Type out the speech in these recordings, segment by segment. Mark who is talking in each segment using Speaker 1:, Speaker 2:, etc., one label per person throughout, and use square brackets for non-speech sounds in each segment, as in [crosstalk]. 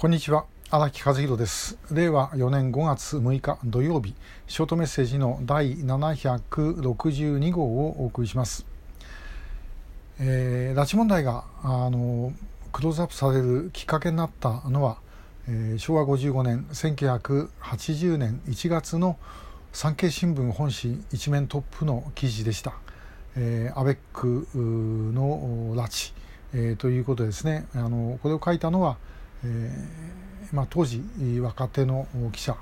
Speaker 1: こんにちは。荒木和弘です。令和4年5月6日土曜日。ショートメッセージの第762号をお送りします、えー、拉致問題があのクローズアップされるきっかけになったのは、えー、昭和55年1980年1月の産経新聞本誌一面トップの記事でした、えー、アベックの拉致、えー、ということですね。あのこれを書いたのはえーまあ、当時若手の記者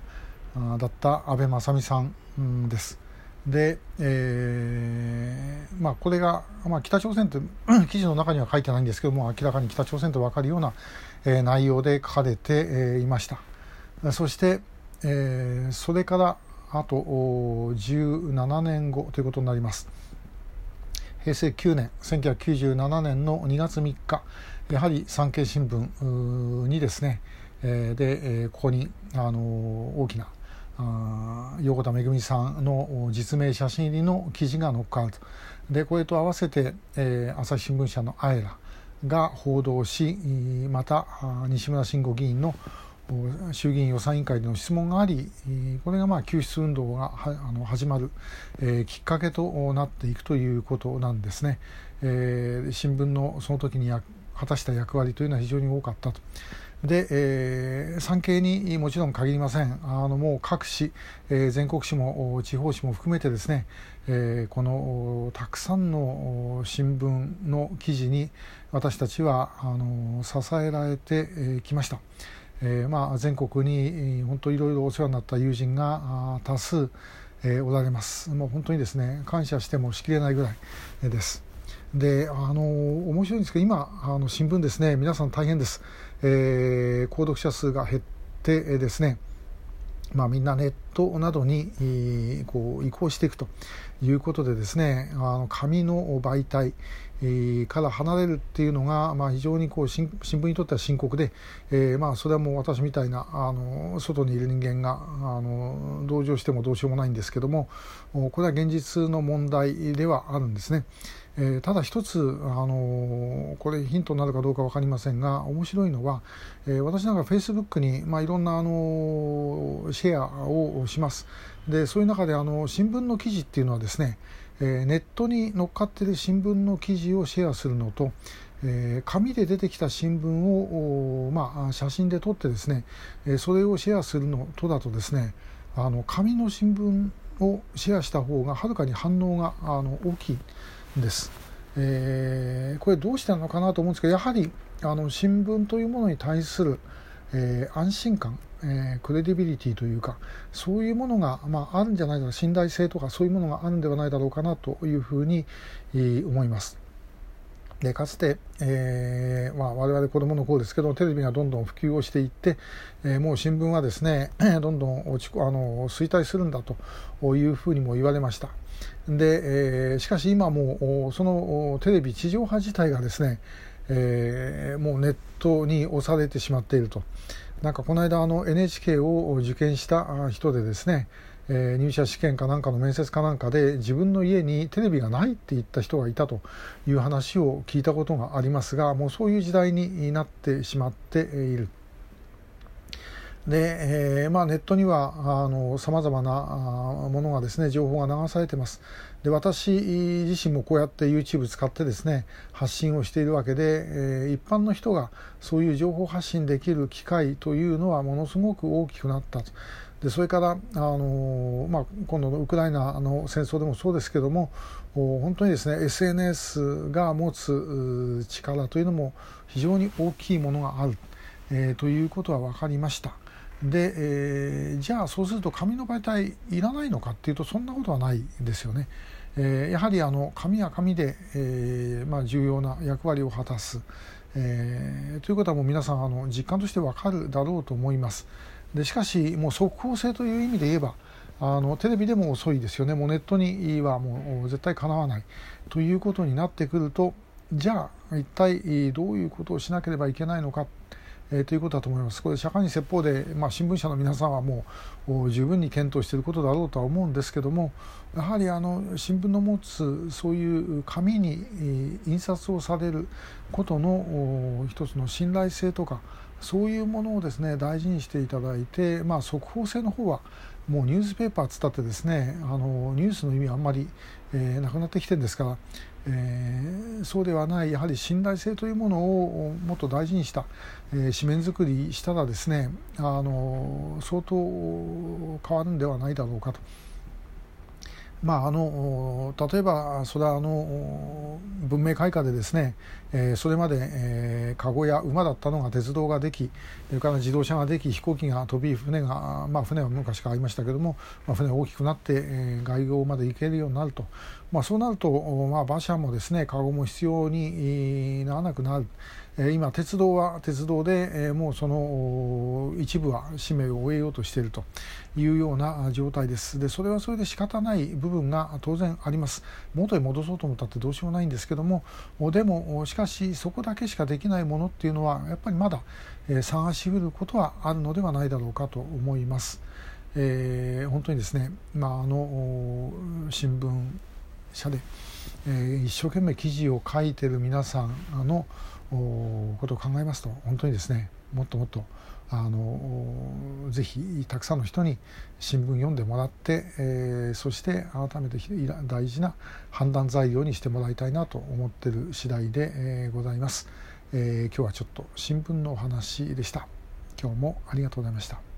Speaker 1: だった安倍正美さんです。で、えーまあ、これが、まあ、北朝鮮って [clears throat] 記事の中には書いてないんですけども明らかに北朝鮮と分かるような、えー、内容で書かれて、えー、いましたそして、えー、それからあと17年後ということになります平成9年1997年の2月3日。やはり産経新聞にですね、えー、で、えー、ここに、あの大きな横田めぐみさんの実名写真入りの記事が載っかると。でこれと合わせて、えー、朝日新聞社のあえらが報道しまた西村慎吾議員の衆議院予算委員会での質問がありこれがまあ救出運動が始まる、きっかけとなっていくということなんですね。新聞のその時に果たした役割というのは非常に多かったと。で、えー、産経にもちろん限りませんあのもう各紙、えー、全国紙も地方紙も含めてですね、えー、このたくさんの新聞の記事に私たちはあの支えられてきました、えーまあ、全国に本当いろいろお世話になった友人が多数、えー、おられますもう本当にですね感謝してもしきれないぐらいです。であの面白いんですけど今あの新聞ですね皆さん大変です、えー、購読者数が減ってですねまあ、みんなネットなどにこう移行していくということでですねあの紙の媒体から離れるっていうのが、まあ、非常にこう新聞にとっては深刻で、えー、まあそれはもう私みたいなあの外にいる人間があの同情してもどうしようもないんですけどもこれは現実の問題ではあるんですね。えー、ただ一つ、あのこれヒントになるかどうか分かりませんが面白いのは、えー、私なんかフェイスブックに、まあ、いろんな、あのシェアをしますでそういう中であの新聞の記事っていうのはですね、えー、ネットに乗っかってる新聞の記事をシェアするのと、えー、紙で出てきた新聞を、まあ、写真で撮ってですね、えー、それをシェアするのとだとですねあの紙の新聞をシェアした方がはるかに反応があの大きい。です。えー、これどうしてなのかなと思うんですけどやはりあの新聞というものに対する、えー、安心感、えー、クレディビリティというかそういうものが、まあ、あるんじゃないか信頼性とかそういうものがあるんではないだろうかなというふうに、えー、思います。でかつて、えーまあ、我々子どもの頃ですけどテレビがどんどん普及をしていって、えー、もう新聞はですね [clears throat] どんどん落ちあの衰退するんだというふうにも言われました。で、えー、しかし今もそのテレビ地上波自体がですね、えー、もうネットに押されてしまっていると。なんかこの間あの NHK を受験した人でですねえー、入社試験かなんかの面接かなんかで自分の家にテレビがないって言った人がいたという話を聞いたことがありますがもうそういう時代になってしまっている。で、えーまあ、ネットにはさまざまなものがですね情報が流されてますで私自身もこうやって YouTube 使ってですね発信をしているわけで、えー、一般の人がそういう情報発信できる機会というのはものすごく大きくなったとでそれからあの、まあ、今度のウクライナの戦争でもそうですけども本当にですね SNS が持つ力というのも非常に大きいものがある、えー、ということは分かりました。で、えー、じゃあそうすると紙の媒体いらないのかっていうとそんなことはないですよね。えー、やはりあの紙は紙で、えーまあ、重要な役割を果たす、えー、ということはもう皆さんあの実感として分かるだろうと思います。でしかしもう速報性という意味で言えばあのテレビでも遅いですよねもうネットにはもう絶対かなわないということになってくるとじゃあ一体どういうことをしなければいけないのか、えー、ということだと思います。これ社会に説法で、まあ、新聞社の皆さんはもう十分に検討していることだろうとは思うんですけどもやはりあの新聞の持つそういう紙に印刷をされることの一つの信頼性とかそういうものをですね大事にしていただいて、まあ、速報性の方はもうニュースペーパーつったってですねあのニュースの意味はあんまり、えー、なくなってきてるんですから、えー、そうではないやはり信頼性というものをもっと大事にした、えー、紙面作りしたらですねあの相当変わるんではないだろうかと。まあ、あの例えばそれはあの文明開化でですね、えー、それまで、えー、籠や馬だったのが鉄道ができそれから自動車ができ飛行機が飛び船が、まあ、船は昔からありましたけども、まあ、船が大きくなって、えー、外洋まで行けるようになると、まあ、そうなると、まあ、馬車もですね籠も必要にならなくなる。今鉄道は鉄道でもうその一部は使命を終えようとしているというような状態ですでそれはそれで仕方ない部分が当然あります元に戻そうと思ったってどうしようもないんですけどもでもしかしそこだけしかできないものっていうのはやっぱりまだ探しうることはあるのではないだろうかと思います。えー、本当にですね、まあ、あの新聞社で、え、一生懸命記事を書いてる皆さんのことを考えますと本当にですねもっともっとあのぜひたくさんの人に新聞読んでもらって、えー、そして改めて大事な判断材料にしてもらいたいなと思ってる次第で、えー、ございます、えー、今日はちょっと新聞のお話でした。今日もありがとうございました。